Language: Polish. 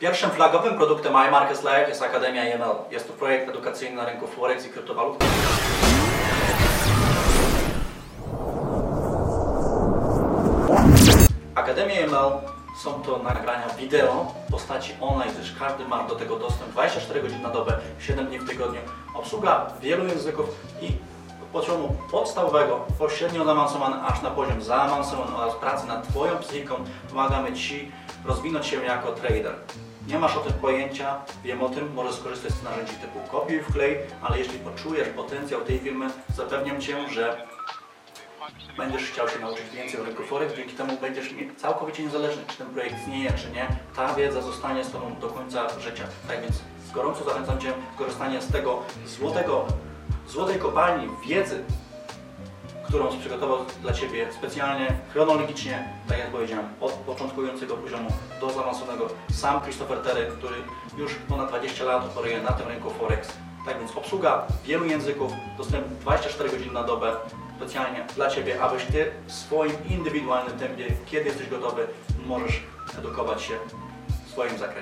Pierwszym flagowym produktem iMarkets Live jest Akademia IML. Jest to projekt edukacyjny na rynku Forex i kryptowalut. Akademia IML są to nagrania wideo w postaci online, gdyż każdy ma do tego dostęp 24 godziny na dobę, 7 dni w tygodniu. Obsługa wielu języków i poziomu podstawowego, pośrednio zaawansowany aż na poziom zaawansowany oraz pracy nad Twoją psychiką pomagamy Ci rozwinąć się jako trader. Nie masz o tym pojęcia, wiem o tym, możesz skorzystać z narzędzi typu kopiuj wklej, ale jeśli poczujesz potencjał tej firmy, zapewniam Cię, że będziesz chciał się nauczyć więcej o rynku Forex, dzięki temu będziesz całkowicie niezależny, czy ten projekt istnieje, czy nie. Ta wiedza zostanie z Tobą do końca życia. Tak więc gorąco zachęcam Cię do korzystania z tego złotego, złotej kopalni wiedzy, którą przygotował dla Ciebie specjalnie, chronologicznie, tak jak powiedziałem, od początkującego poziomu do zaawansowanego. Sam Christopher Terry, który już ponad 20 lat operuje na tym rynku Forex. Tak więc obsługa wielu języków, dostęp 24 godziny na dobę, specjalnie dla Ciebie, abyś Ty w swoim indywidualnym tempie, kiedy jesteś gotowy, możesz edukować się w swoim zakresie.